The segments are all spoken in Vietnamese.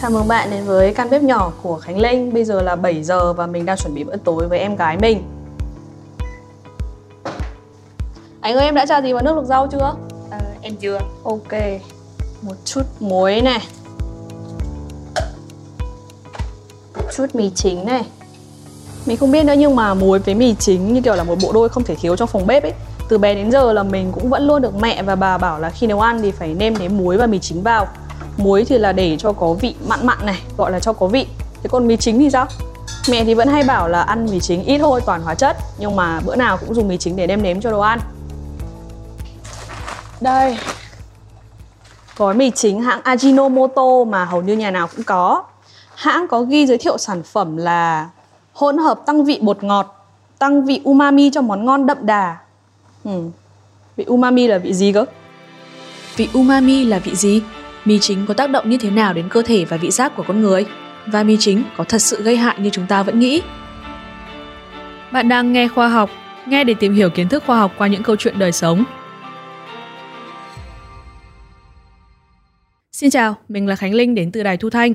Chào mừng bạn đến với căn bếp nhỏ của Khánh Linh. Bây giờ là 7 giờ và mình đang chuẩn bị bữa tối với em gái mình. Anh ơi em đã cho gì vào nước luộc rau chưa? Ờ, em chưa. Ok Một chút muối này. Một chút mì chính này. Mình không biết nữa nhưng mà muối với mì chính như kiểu là một bộ đôi không thể thiếu trong phòng bếp ấy. Từ bé đến giờ là mình cũng vẫn luôn được mẹ và bà bảo là khi nấu ăn thì phải nêm nếm muối và mì chính vào Muối thì là để cho có vị mặn mặn này, gọi là cho có vị Thế còn mì chính thì sao? Mẹ thì vẫn hay bảo là ăn mì chính ít thôi, toàn hóa chất Nhưng mà bữa nào cũng dùng mì chính để nêm nếm cho đồ ăn Đây Gói mì chính hãng Ajinomoto mà hầu như nhà nào cũng có Hãng có ghi giới thiệu sản phẩm là hỗn hợp tăng vị bột ngọt Tăng vị umami cho món ngon đậm đà ừ. Vị umami là vị gì cơ? Vị umami là vị gì? Mì chính có tác động như thế nào đến cơ thể và vị giác của con người? Và mì chính có thật sự gây hại như chúng ta vẫn nghĩ? Bạn đang nghe khoa học, nghe để tìm hiểu kiến thức khoa học qua những câu chuyện đời sống. Xin chào, mình là Khánh Linh đến từ Đài Thu Thanh.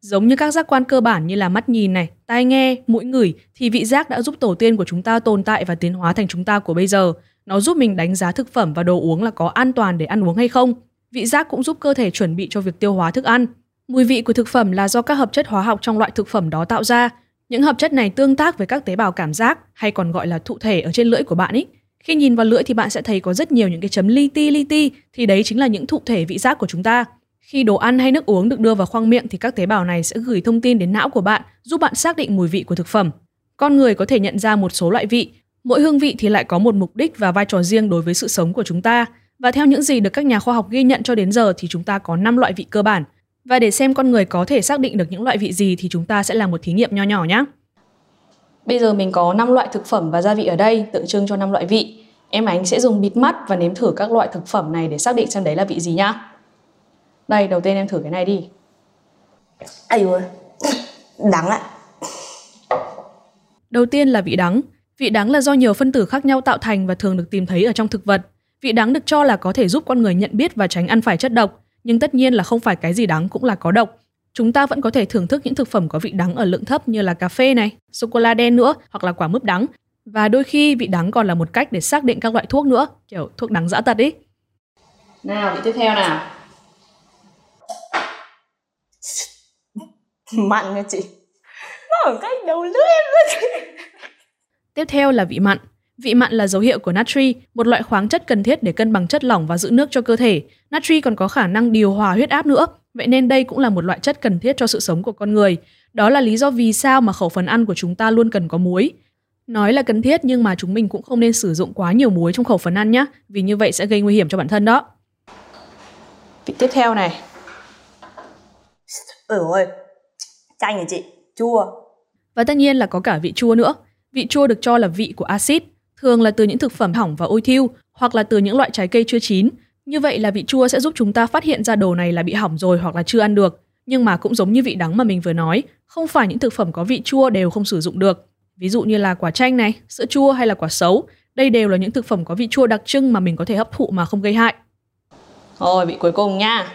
Giống như các giác quan cơ bản như là mắt nhìn này, tai nghe, mũi ngửi thì vị giác đã giúp tổ tiên của chúng ta tồn tại và tiến hóa thành chúng ta của bây giờ. Nó giúp mình đánh giá thực phẩm và đồ uống là có an toàn để ăn uống hay không. Vị giác cũng giúp cơ thể chuẩn bị cho việc tiêu hóa thức ăn. Mùi vị của thực phẩm là do các hợp chất hóa học trong loại thực phẩm đó tạo ra. Những hợp chất này tương tác với các tế bào cảm giác hay còn gọi là thụ thể ở trên lưỡi của bạn ý. Khi nhìn vào lưỡi thì bạn sẽ thấy có rất nhiều những cái chấm li ti li ti thì đấy chính là những thụ thể vị giác của chúng ta. Khi đồ ăn hay nước uống được đưa vào khoang miệng thì các tế bào này sẽ gửi thông tin đến não của bạn, giúp bạn xác định mùi vị của thực phẩm. Con người có thể nhận ra một số loại vị, mỗi hương vị thì lại có một mục đích và vai trò riêng đối với sự sống của chúng ta. Và theo những gì được các nhà khoa học ghi nhận cho đến giờ thì chúng ta có 5 loại vị cơ bản. Và để xem con người có thể xác định được những loại vị gì thì chúng ta sẽ làm một thí nghiệm nho nhỏ nhé. Bây giờ mình có 5 loại thực phẩm và gia vị ở đây, tượng trưng cho 5 loại vị. Em Ánh sẽ dùng bịt mắt và nếm thử các loại thực phẩm này để xác định xem đấy là vị gì nhá. Đây, đầu tiên em thử cái này đi. Ây ơi Đắng ạ Đầu tiên là vị đắng. Vị đắng là do nhiều phân tử khác nhau tạo thành và thường được tìm thấy ở trong thực vật. Vị đắng được cho là có thể giúp con người nhận biết và tránh ăn phải chất độc, nhưng tất nhiên là không phải cái gì đắng cũng là có độc. Chúng ta vẫn có thể thưởng thức những thực phẩm có vị đắng ở lượng thấp như là cà phê này, sô cô la đen nữa hoặc là quả mướp đắng. Và đôi khi vị đắng còn là một cách để xác định các loại thuốc nữa, kiểu thuốc đắng dã tật ý. Nào, vị tiếp theo nào. Mặn nha chị Nó ở cách đầu lưỡi em luôn chị Tiếp theo là vị mặn. Vị mặn là dấu hiệu của natri, một loại khoáng chất cần thiết để cân bằng chất lỏng và giữ nước cho cơ thể. Natri còn có khả năng điều hòa huyết áp nữa, vậy nên đây cũng là một loại chất cần thiết cho sự sống của con người. Đó là lý do vì sao mà khẩu phần ăn của chúng ta luôn cần có muối. Nói là cần thiết nhưng mà chúng mình cũng không nên sử dụng quá nhiều muối trong khẩu phần ăn nhé, vì như vậy sẽ gây nguy hiểm cho bản thân đó. Vị tiếp theo này. Ừ ơi Chanh hả chị Chua Và tất nhiên là có cả vị chua nữa. Vị chua được cho là vị của axit, thường là từ những thực phẩm hỏng và ôi thiêu hoặc là từ những loại trái cây chưa chín. Như vậy là vị chua sẽ giúp chúng ta phát hiện ra đồ này là bị hỏng rồi hoặc là chưa ăn được. Nhưng mà cũng giống như vị đắng mà mình vừa nói, không phải những thực phẩm có vị chua đều không sử dụng được. Ví dụ như là quả chanh này, sữa chua hay là quả sấu, đây đều là những thực phẩm có vị chua đặc trưng mà mình có thể hấp thụ mà không gây hại. Rồi, vị cuối cùng nha.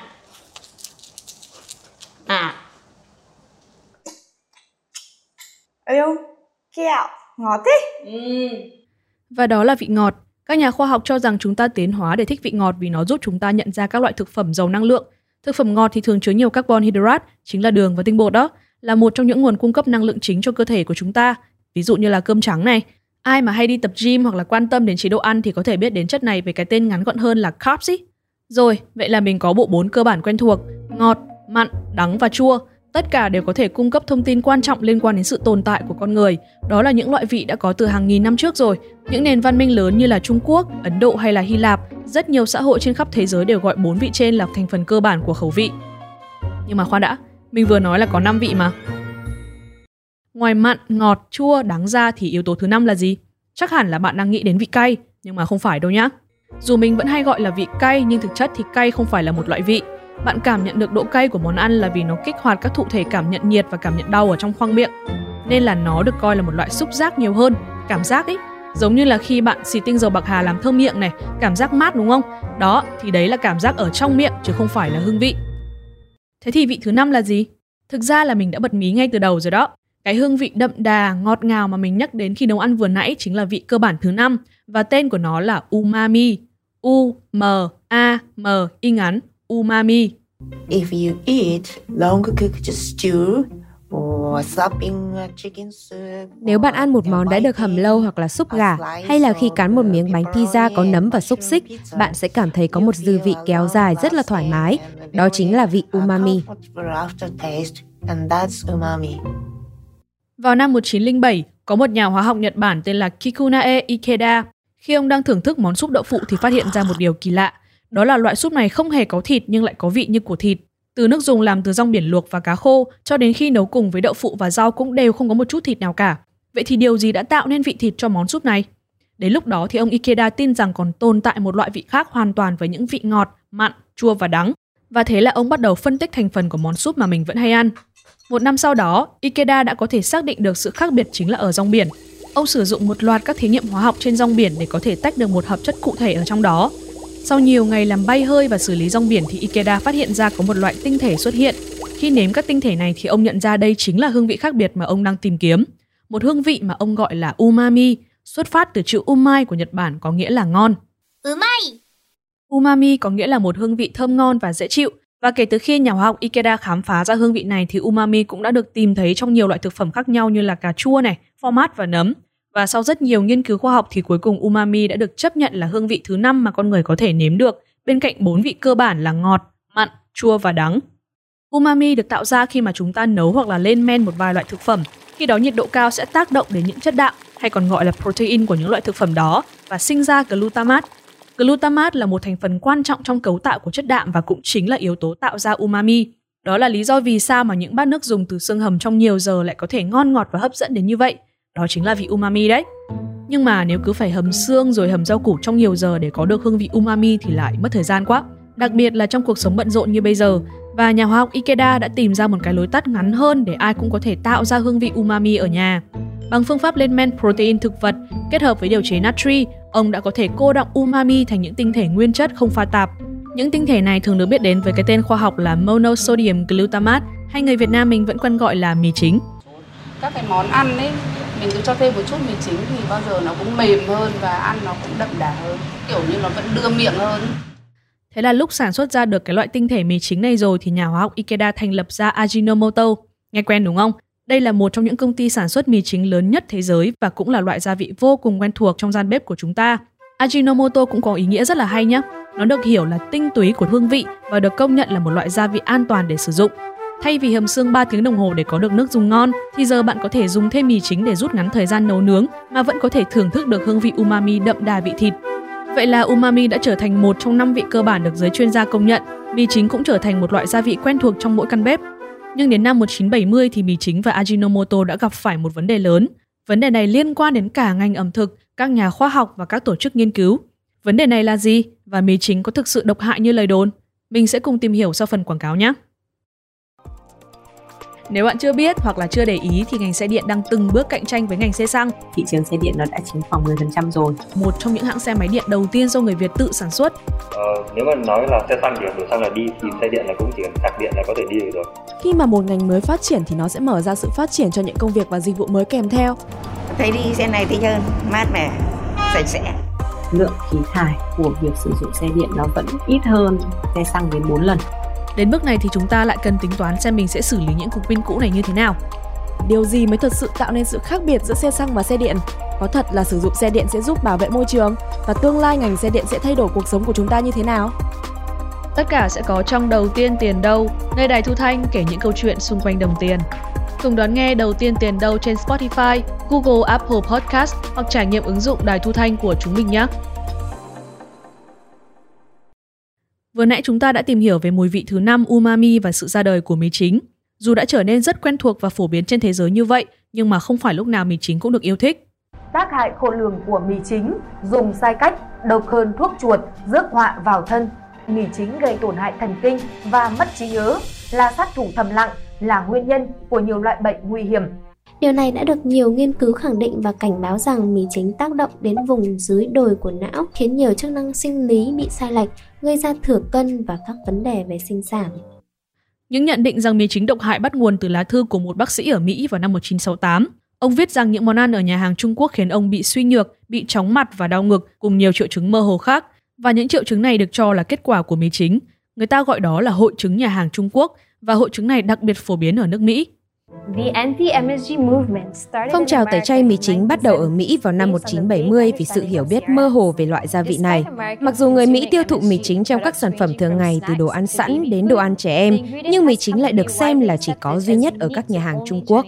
À, Êu Kẹo Ngọt thế và đó là vị ngọt. Các nhà khoa học cho rằng chúng ta tiến hóa để thích vị ngọt vì nó giúp chúng ta nhận ra các loại thực phẩm giàu năng lượng. Thực phẩm ngọt thì thường chứa nhiều carbon hydrate, chính là đường và tinh bột đó, là một trong những nguồn cung cấp năng lượng chính cho cơ thể của chúng ta. Ví dụ như là cơm trắng này. Ai mà hay đi tập gym hoặc là quan tâm đến chế độ ăn thì có thể biết đến chất này với cái tên ngắn gọn hơn là carbs ý. Rồi, vậy là mình có bộ bốn cơ bản quen thuộc, ngọt, mặn, đắng và chua. Tất cả đều có thể cung cấp thông tin quan trọng liên quan đến sự tồn tại của con người. Đó là những loại vị đã có từ hàng nghìn năm trước rồi. Những nền văn minh lớn như là Trung Quốc, Ấn Độ hay là Hy Lạp, rất nhiều xã hội trên khắp thế giới đều gọi bốn vị trên là thành phần cơ bản của khẩu vị. Nhưng mà khoan đã, mình vừa nói là có 5 vị mà. Ngoài mặn, ngọt, chua, đắng ra thì yếu tố thứ năm là gì? Chắc hẳn là bạn đang nghĩ đến vị cay, nhưng mà không phải đâu nhá. Dù mình vẫn hay gọi là vị cay nhưng thực chất thì cay không phải là một loại vị. Bạn cảm nhận được độ cay của món ăn là vì nó kích hoạt các thụ thể cảm nhận nhiệt và cảm nhận đau ở trong khoang miệng. Nên là nó được coi là một loại xúc giác nhiều hơn, cảm giác ấy. Giống như là khi bạn xì tinh dầu bạc hà làm thơm miệng này, cảm giác mát đúng không? Đó, thì đấy là cảm giác ở trong miệng chứ không phải là hương vị. Thế thì vị thứ năm là gì? Thực ra là mình đã bật mí ngay từ đầu rồi đó. Cái hương vị đậm đà, ngọt ngào mà mình nhắc đến khi nấu ăn vừa nãy chính là vị cơ bản thứ năm và tên của nó là umami. U M A M y ngắn umami. If you eat long cooked stew or sopping chicken soup, Nếu bạn ăn một món đã được hầm lâu hoặc là súp gà, hay là khi cắn một miếng bánh pizza có nấm và xúc xích, bạn sẽ cảm thấy có một dư vị kéo dài rất là thoải mái. Đó chính là vị umami. And that's umami. Vào năm 1907, có một nhà hóa học Nhật Bản tên là Kikunae Ikeda. Khi ông đang thưởng thức món súp đậu phụ thì phát hiện ra một điều kỳ lạ. Đó là loại súp này không hề có thịt nhưng lại có vị như của thịt. Từ nước dùng làm từ rong biển luộc và cá khô cho đến khi nấu cùng với đậu phụ và rau cũng đều không có một chút thịt nào cả. Vậy thì điều gì đã tạo nên vị thịt cho món súp này? Đến lúc đó thì ông Ikeda tin rằng còn tồn tại một loại vị khác hoàn toàn với những vị ngọt, mặn, chua và đắng. Và thế là ông bắt đầu phân tích thành phần của món súp mà mình vẫn hay ăn. Một năm sau đó, Ikeda đã có thể xác định được sự khác biệt chính là ở rong biển. Ông sử dụng một loạt các thí nghiệm hóa học trên rong biển để có thể tách được một hợp chất cụ thể ở trong đó. Sau nhiều ngày làm bay hơi và xử lý rong biển thì Ikeda phát hiện ra có một loại tinh thể xuất hiện. Khi nếm các tinh thể này thì ông nhận ra đây chính là hương vị khác biệt mà ông đang tìm kiếm. Một hương vị mà ông gọi là umami, xuất phát từ chữ umai của Nhật Bản có nghĩa là ngon. Umai. Umami có nghĩa là một hương vị thơm ngon và dễ chịu. Và kể từ khi nhà hóa học Ikeda khám phá ra hương vị này thì umami cũng đã được tìm thấy trong nhiều loại thực phẩm khác nhau như là cà chua này, phô mát và nấm. Và sau rất nhiều nghiên cứu khoa học thì cuối cùng umami đã được chấp nhận là hương vị thứ năm mà con người có thể nếm được, bên cạnh bốn vị cơ bản là ngọt, mặn, chua và đắng. Umami được tạo ra khi mà chúng ta nấu hoặc là lên men một vài loại thực phẩm. Khi đó nhiệt độ cao sẽ tác động đến những chất đạm hay còn gọi là protein của những loại thực phẩm đó và sinh ra glutamate. Glutamate là một thành phần quan trọng trong cấu tạo của chất đạm và cũng chính là yếu tố tạo ra umami. Đó là lý do vì sao mà những bát nước dùng từ xương hầm trong nhiều giờ lại có thể ngon ngọt và hấp dẫn đến như vậy. Đó chính là vị umami đấy. Nhưng mà nếu cứ phải hầm xương rồi hầm rau củ trong nhiều giờ để có được hương vị umami thì lại mất thời gian quá. Đặc biệt là trong cuộc sống bận rộn như bây giờ. Và nhà hóa học Ikeda đã tìm ra một cái lối tắt ngắn hơn để ai cũng có thể tạo ra hương vị umami ở nhà. Bằng phương pháp lên men protein thực vật kết hợp với điều chế natri, ông đã có thể cô đọng umami thành những tinh thể nguyên chất không pha tạp. Những tinh thể này thường được biết đến với cái tên khoa học là monosodium glutamate hay người Việt Nam mình vẫn quen gọi là mì chính. các cái món ăn ấy mình cứ cho thêm một chút mì chính thì bao giờ nó cũng mềm hơn và ăn nó cũng đậm đà hơn, kiểu như nó vẫn đưa miệng hơn Thế là lúc sản xuất ra được cái loại tinh thể mì chính này rồi thì nhà hóa học Ikeda thành lập ra Ajinomoto. Nghe quen đúng không? Đây là một trong những công ty sản xuất mì chính lớn nhất thế giới và cũng là loại gia vị vô cùng quen thuộc trong gian bếp của chúng ta. Ajinomoto cũng có ý nghĩa rất là hay nhé. Nó được hiểu là tinh túy của hương vị và được công nhận là một loại gia vị an toàn để sử dụng. Thay vì hầm xương 3 tiếng đồng hồ để có được nước dùng ngon, thì giờ bạn có thể dùng thêm mì chính để rút ngắn thời gian nấu nướng mà vẫn có thể thưởng thức được hương vị umami đậm đà vị thịt. Vậy là umami đã trở thành một trong năm vị cơ bản được giới chuyên gia công nhận. Mì chính cũng trở thành một loại gia vị quen thuộc trong mỗi căn bếp. Nhưng đến năm 1970 thì mì chính và Ajinomoto đã gặp phải một vấn đề lớn. Vấn đề này liên quan đến cả ngành ẩm thực, các nhà khoa học và các tổ chức nghiên cứu. Vấn đề này là gì và mì chính có thực sự độc hại như lời đồn? Mình sẽ cùng tìm hiểu sau phần quảng cáo nhé. Nếu bạn chưa biết hoặc là chưa để ý thì ngành xe điện đang từng bước cạnh tranh với ngành xe xăng, thị trường xe điện nó đã chiếm khoảng 10% rồi. một trong những hãng xe máy điện đầu tiên do người Việt tự sản xuất. Ờ, nếu mà nói là xe xăng thì đổ xăng là đi thì xe điện là cũng chỉ cần sạc điện là có thể đi được rồi. Khi mà một ngành mới phát triển thì nó sẽ mở ra sự phát triển cho những công việc và dịch vụ mới kèm theo. Thấy đi xe này thích hơn, mát mẻ, sạch sẽ. Lượng khí thải của việc sử dụng xe điện nó vẫn ít hơn xe xăng đến 4 lần. Đến bước này thì chúng ta lại cần tính toán xem mình sẽ xử lý những cục pin cũ này như thế nào. Điều gì mới thật sự tạo nên sự khác biệt giữa xe xăng và xe điện? Có thật là sử dụng xe điện sẽ giúp bảo vệ môi trường và tương lai ngành xe điện sẽ thay đổi cuộc sống của chúng ta như thế nào? Tất cả sẽ có trong đầu tiên tiền đâu, nơi đài thu thanh kể những câu chuyện xung quanh đồng tiền. Cùng đón nghe đầu tiên tiền đâu trên Spotify, Google, Apple Podcast hoặc trải nghiệm ứng dụng đài thu thanh của chúng mình nhé. Vừa nãy chúng ta đã tìm hiểu về mùi vị thứ năm umami và sự ra đời của mì chính. Dù đã trở nên rất quen thuộc và phổ biến trên thế giới như vậy, nhưng mà không phải lúc nào mì chính cũng được yêu thích. Tác hại khôn lường của mì chính dùng sai cách độc hơn thuốc chuột rước họa vào thân. Mì chính gây tổn hại thần kinh và mất trí nhớ là sát thủ thầm lặng, là nguyên nhân của nhiều loại bệnh nguy hiểm. Điều này đã được nhiều nghiên cứu khẳng định và cảnh báo rằng mì chính tác động đến vùng dưới đồi của não, khiến nhiều chức năng sinh lý bị sai lệch, gây ra thừa cân và các vấn đề về sinh sản. Những nhận định rằng mì chính độc hại bắt nguồn từ lá thư của một bác sĩ ở Mỹ vào năm 1968. Ông viết rằng những món ăn ở nhà hàng Trung Quốc khiến ông bị suy nhược, bị chóng mặt và đau ngực cùng nhiều triệu chứng mơ hồ khác. Và những triệu chứng này được cho là kết quả của mì chính. Người ta gọi đó là hội chứng nhà hàng Trung Quốc và hội chứng này đặc biệt phổ biến ở nước Mỹ. Phong trào tẩy chay mì chính bắt đầu ở Mỹ vào năm 1970 vì sự hiểu biết mơ hồ về loại gia vị này. Mặc dù người Mỹ tiêu thụ mì chính trong các sản phẩm thường ngày từ đồ ăn sẵn đến đồ ăn trẻ em, nhưng mì chính lại được xem là chỉ có duy nhất ở các nhà hàng Trung Quốc.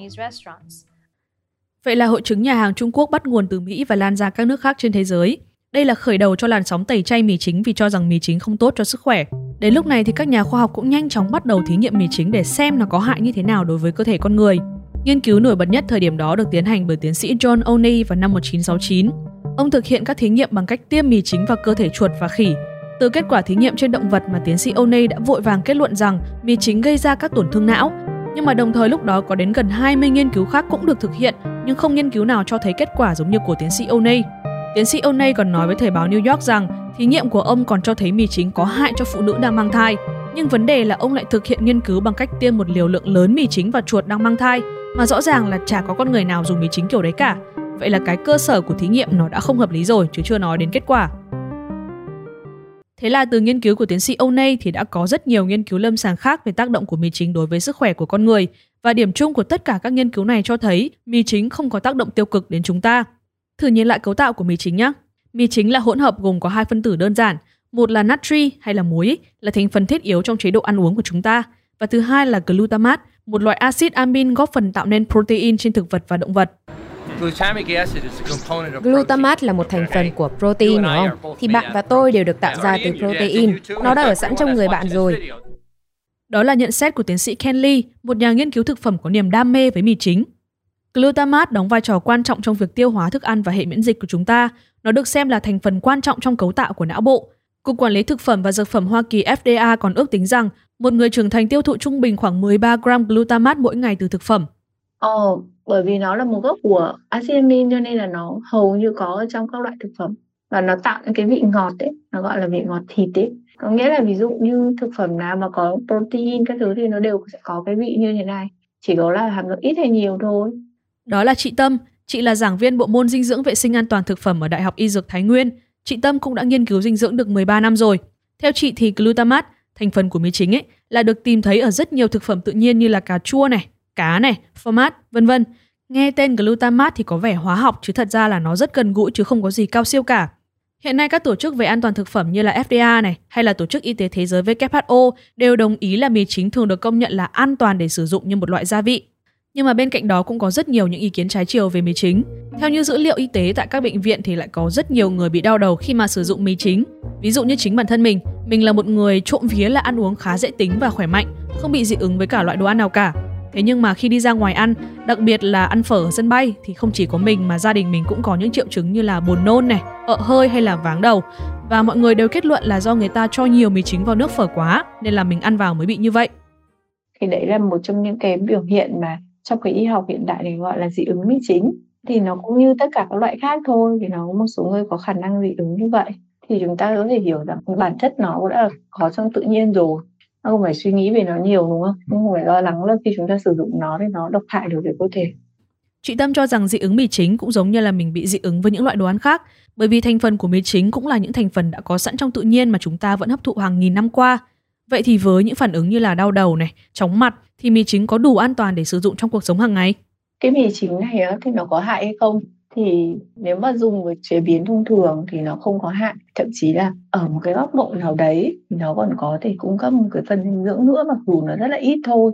Vậy là hội chứng nhà hàng Trung Quốc bắt nguồn từ Mỹ và lan ra các nước khác trên thế giới. Đây là khởi đầu cho làn sóng tẩy chay mì chính vì cho rằng mì chính không tốt cho sức khỏe. Đến lúc này thì các nhà khoa học cũng nhanh chóng bắt đầu thí nghiệm mì chính để xem nó có hại như thế nào đối với cơ thể con người. Nghiên cứu nổi bật nhất thời điểm đó được tiến hành bởi tiến sĩ John O'Neill vào năm 1969. Ông thực hiện các thí nghiệm bằng cách tiêm mì chính vào cơ thể chuột và khỉ. Từ kết quả thí nghiệm trên động vật mà tiến sĩ O'Neill đã vội vàng kết luận rằng mì chính gây ra các tổn thương não. Nhưng mà đồng thời lúc đó có đến gần 20 nghiên cứu khác cũng được thực hiện, nhưng không nghiên cứu nào cho thấy kết quả giống như của tiến sĩ O'Neill. Tiến sĩ O'Neill còn nói với thời báo New York rằng thí nghiệm của ông còn cho thấy mì chính có hại cho phụ nữ đang mang thai. Nhưng vấn đề là ông lại thực hiện nghiên cứu bằng cách tiêm một liều lượng lớn mì chính vào chuột đang mang thai, mà rõ ràng là chả có con người nào dùng mì chính kiểu đấy cả. Vậy là cái cơ sở của thí nghiệm nó đã không hợp lý rồi, chứ chưa nói đến kết quả. Thế là từ nghiên cứu của tiến sĩ O'Neill thì đã có rất nhiều nghiên cứu lâm sàng khác về tác động của mì chính đối với sức khỏe của con người và điểm chung của tất cả các nghiên cứu này cho thấy mì chính không có tác động tiêu cực đến chúng ta. Thử nhìn lại cấu tạo của mì chính nhé. Mì chính là hỗn hợp gồm có hai phân tử đơn giản, một là natri hay là muối là thành phần thiết yếu trong chế độ ăn uống của chúng ta và thứ hai là glutamate, một loại axit amin góp phần tạo nên protein trên thực vật và động vật. Glutamate là một thành phần của protein đúng không? Thì bạn và tôi đều được tạo ra từ protein. Nó đã ở sẵn trong người bạn rồi. Đó là nhận xét của tiến sĩ Ken Lee, một nhà nghiên cứu thực phẩm có niềm đam mê với mì chính. Glutamate đóng vai trò quan trọng trong việc tiêu hóa thức ăn và hệ miễn dịch của chúng ta. Nó được xem là thành phần quan trọng trong cấu tạo của não bộ. Cục Quản lý Thực phẩm và Dược phẩm Hoa Kỳ FDA còn ước tính rằng một người trưởng thành tiêu thụ trung bình khoảng 13 gram glutamate mỗi ngày từ thực phẩm. Ồ, oh, bởi vì nó là một gốc của acid amin cho nên là nó hầu như có ở trong các loại thực phẩm và nó tạo những cái vị ngọt đấy, nó gọi là vị ngọt thịt đấy. Có nghĩa là ví dụ như thực phẩm nào mà có protein các thứ thì nó đều sẽ có cái vị như thế này, chỉ có là hàm lượng ít hay nhiều thôi. Đó là chị Tâm, chị là giảng viên bộ môn dinh dưỡng vệ sinh an toàn thực phẩm ở Đại học Y Dược Thái Nguyên. Chị Tâm cũng đã nghiên cứu dinh dưỡng được 13 năm rồi. Theo chị thì glutamate, thành phần của mì chính ấy, là được tìm thấy ở rất nhiều thực phẩm tự nhiên như là cà chua này, cá này, phô mát, vân vân. Nghe tên glutamate thì có vẻ hóa học chứ thật ra là nó rất gần gũi chứ không có gì cao siêu cả. Hiện nay các tổ chức về an toàn thực phẩm như là FDA này hay là tổ chức y tế thế giới WHO đều đồng ý là mì chính thường được công nhận là an toàn để sử dụng như một loại gia vị. Nhưng mà bên cạnh đó cũng có rất nhiều những ý kiến trái chiều về mì chính. Theo như dữ liệu y tế tại các bệnh viện thì lại có rất nhiều người bị đau đầu khi mà sử dụng mì chính. Ví dụ như chính bản thân mình, mình là một người trộm vía là ăn uống khá dễ tính và khỏe mạnh, không bị dị ứng với cả loại đồ ăn nào cả. Thế nhưng mà khi đi ra ngoài ăn, đặc biệt là ăn phở ở sân bay thì không chỉ có mình mà gia đình mình cũng có những triệu chứng như là buồn nôn này, ợ hơi hay là váng đầu. Và mọi người đều kết luận là do người ta cho nhiều mì chính vào nước phở quá nên là mình ăn vào mới bị như vậy. Thì đấy là một trong những cái biểu hiện mà trong cái y học hiện đại thì gọi là dị ứng mì chính. Thì nó cũng như tất cả các loại khác thôi thì nó có một số người có khả năng dị ứng như vậy. Thì chúng ta có thể hiểu rằng bản chất nó cũng đã có trong tự nhiên rồi. Nó không phải suy nghĩ về nó nhiều đúng không? Không phải lo lắng là khi chúng ta sử dụng nó thì nó độc hại đối với cơ thể. Chị Tâm cho rằng dị ứng mì chính cũng giống như là mình bị dị ứng với những loại đồ ăn khác, bởi vì thành phần của mì chính cũng là những thành phần đã có sẵn trong tự nhiên mà chúng ta vẫn hấp thụ hàng nghìn năm qua. Vậy thì với những phản ứng như là đau đầu này, chóng mặt thì mì chính có đủ an toàn để sử dụng trong cuộc sống hàng ngày? Cái mì chính này á, thì nó có hại hay không? Thì nếu mà dùng với chế biến thông thường thì nó không có hại. Thậm chí là ở một cái góc độ nào đấy thì nó còn có thể cung cấp một cái phần dinh dưỡng nữa mặc dù nó rất là ít thôi.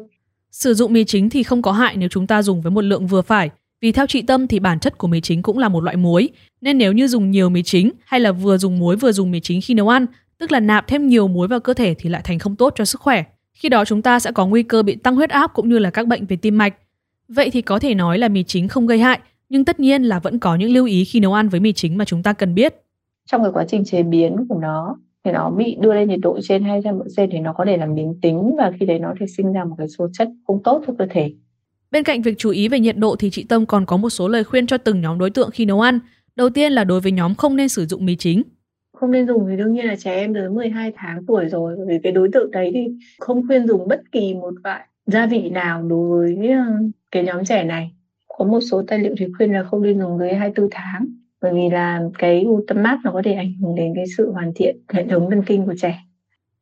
Sử dụng mì chính thì không có hại nếu chúng ta dùng với một lượng vừa phải. Vì theo chị Tâm thì bản chất của mì chính cũng là một loại muối, nên nếu như dùng nhiều mì chính hay là vừa dùng muối vừa dùng mì chính khi nấu ăn, tức là nạp thêm nhiều muối vào cơ thể thì lại thành không tốt cho sức khỏe. Khi đó chúng ta sẽ có nguy cơ bị tăng huyết áp cũng như là các bệnh về tim mạch. Vậy thì có thể nói là mì chính không gây hại, nhưng tất nhiên là vẫn có những lưu ý khi nấu ăn với mì chính mà chúng ta cần biết. Trong cái quá trình chế biến của nó thì nó bị đưa lên nhiệt độ trên 200 độ C thì nó có thể làm biến tính và khi đấy nó thì sinh ra một cái số chất không tốt cho cơ thể. Bên cạnh việc chú ý về nhiệt độ thì chị Tâm còn có một số lời khuyên cho từng nhóm đối tượng khi nấu ăn. Đầu tiên là đối với nhóm không nên sử dụng mì chính không nên dùng thì đương nhiên là trẻ em dưới 12 tháng tuổi rồi, bởi vì cái đối tượng đấy thì không khuyên dùng bất kỳ một loại gia vị nào đối với ờ, cái nhóm trẻ này có một số tài liệu thì khuyên là không nên dùng dưới 24 tháng, bởi vì là cái glutamat nó có thể ảnh hưởng đến cái sự hoàn thiện hệ thống thần kinh của trẻ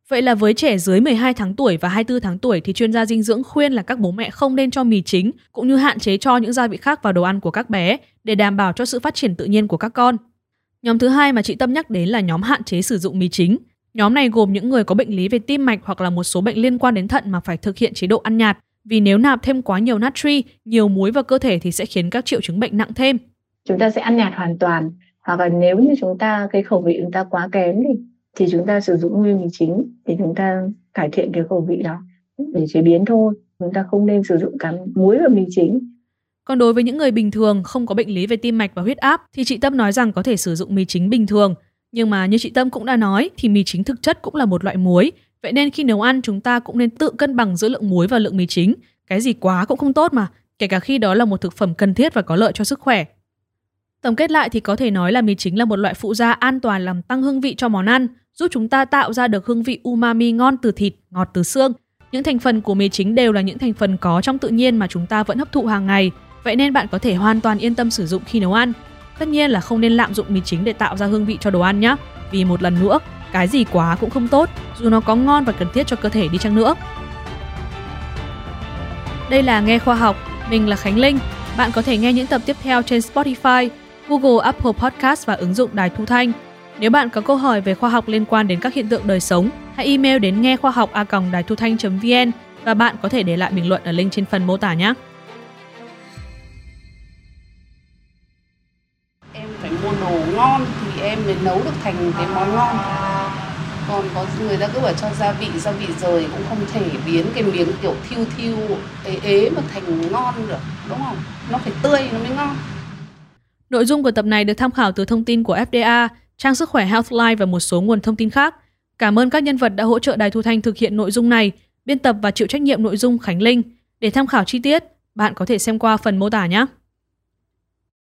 Vậy là với trẻ dưới 12 tháng tuổi và 24 tháng tuổi thì chuyên gia dinh dưỡng khuyên là các bố mẹ không nên cho mì chính, cũng như hạn chế cho những gia vị khác vào đồ ăn của các bé để đảm bảo cho sự phát triển tự nhiên của các con. Nhóm thứ hai mà chị Tâm nhắc đến là nhóm hạn chế sử dụng mì chính. Nhóm này gồm những người có bệnh lý về tim mạch hoặc là một số bệnh liên quan đến thận mà phải thực hiện chế độ ăn nhạt vì nếu nạp thêm quá nhiều natri, nhiều muối vào cơ thể thì sẽ khiến các triệu chứng bệnh nặng thêm. Chúng ta sẽ ăn nhạt hoàn toàn hoặc là nếu như chúng ta cái khẩu vị chúng ta quá kém thì thì chúng ta sử dụng nguyên mì chính để chúng ta cải thiện cái khẩu vị đó để chế biến thôi chúng ta không nên sử dụng cả muối và mì chính còn đối với những người bình thường không có bệnh lý về tim mạch và huyết áp thì chị Tâm nói rằng có thể sử dụng mì chính bình thường. Nhưng mà như chị Tâm cũng đã nói thì mì chính thực chất cũng là một loại muối. Vậy nên khi nấu ăn chúng ta cũng nên tự cân bằng giữa lượng muối và lượng mì chính. Cái gì quá cũng không tốt mà, kể cả khi đó là một thực phẩm cần thiết và có lợi cho sức khỏe. Tổng kết lại thì có thể nói là mì chính là một loại phụ gia an toàn làm tăng hương vị cho món ăn, giúp chúng ta tạo ra được hương vị umami ngon từ thịt, ngọt từ xương. Những thành phần của mì chính đều là những thành phần có trong tự nhiên mà chúng ta vẫn hấp thụ hàng ngày, vậy nên bạn có thể hoàn toàn yên tâm sử dụng khi nấu ăn. Tất nhiên là không nên lạm dụng mì chính để tạo ra hương vị cho đồ ăn nhé, vì một lần nữa, cái gì quá cũng không tốt, dù nó có ngon và cần thiết cho cơ thể đi chăng nữa. Đây là Nghe Khoa học, mình là Khánh Linh. Bạn có thể nghe những tập tiếp theo trên Spotify, Google, Apple Podcast và ứng dụng Đài Thu Thanh. Nếu bạn có câu hỏi về khoa học liên quan đến các hiện tượng đời sống, hãy email đến nghe khoa học a đài thu thanh.vn và bạn có thể để lại bình luận ở link trên phần mô tả nhé. Ngon thì em mới nấu được thành cái món ngon. Còn có người ta cứ bảo cho gia vị, gia vị rời cũng không thể biến cái miếng kiểu thiêu thiêu ế ế mà thành ngon được, đúng không? Nó phải tươi nó mới ngon. Nội dung của tập này được tham khảo từ thông tin của FDA, trang sức khỏe Healthline và một số nguồn thông tin khác. Cảm ơn các nhân vật đã hỗ trợ Đài Thu Thanh thực hiện nội dung này, biên tập và chịu trách nhiệm nội dung Khánh Linh. Để tham khảo chi tiết, bạn có thể xem qua phần mô tả nhé.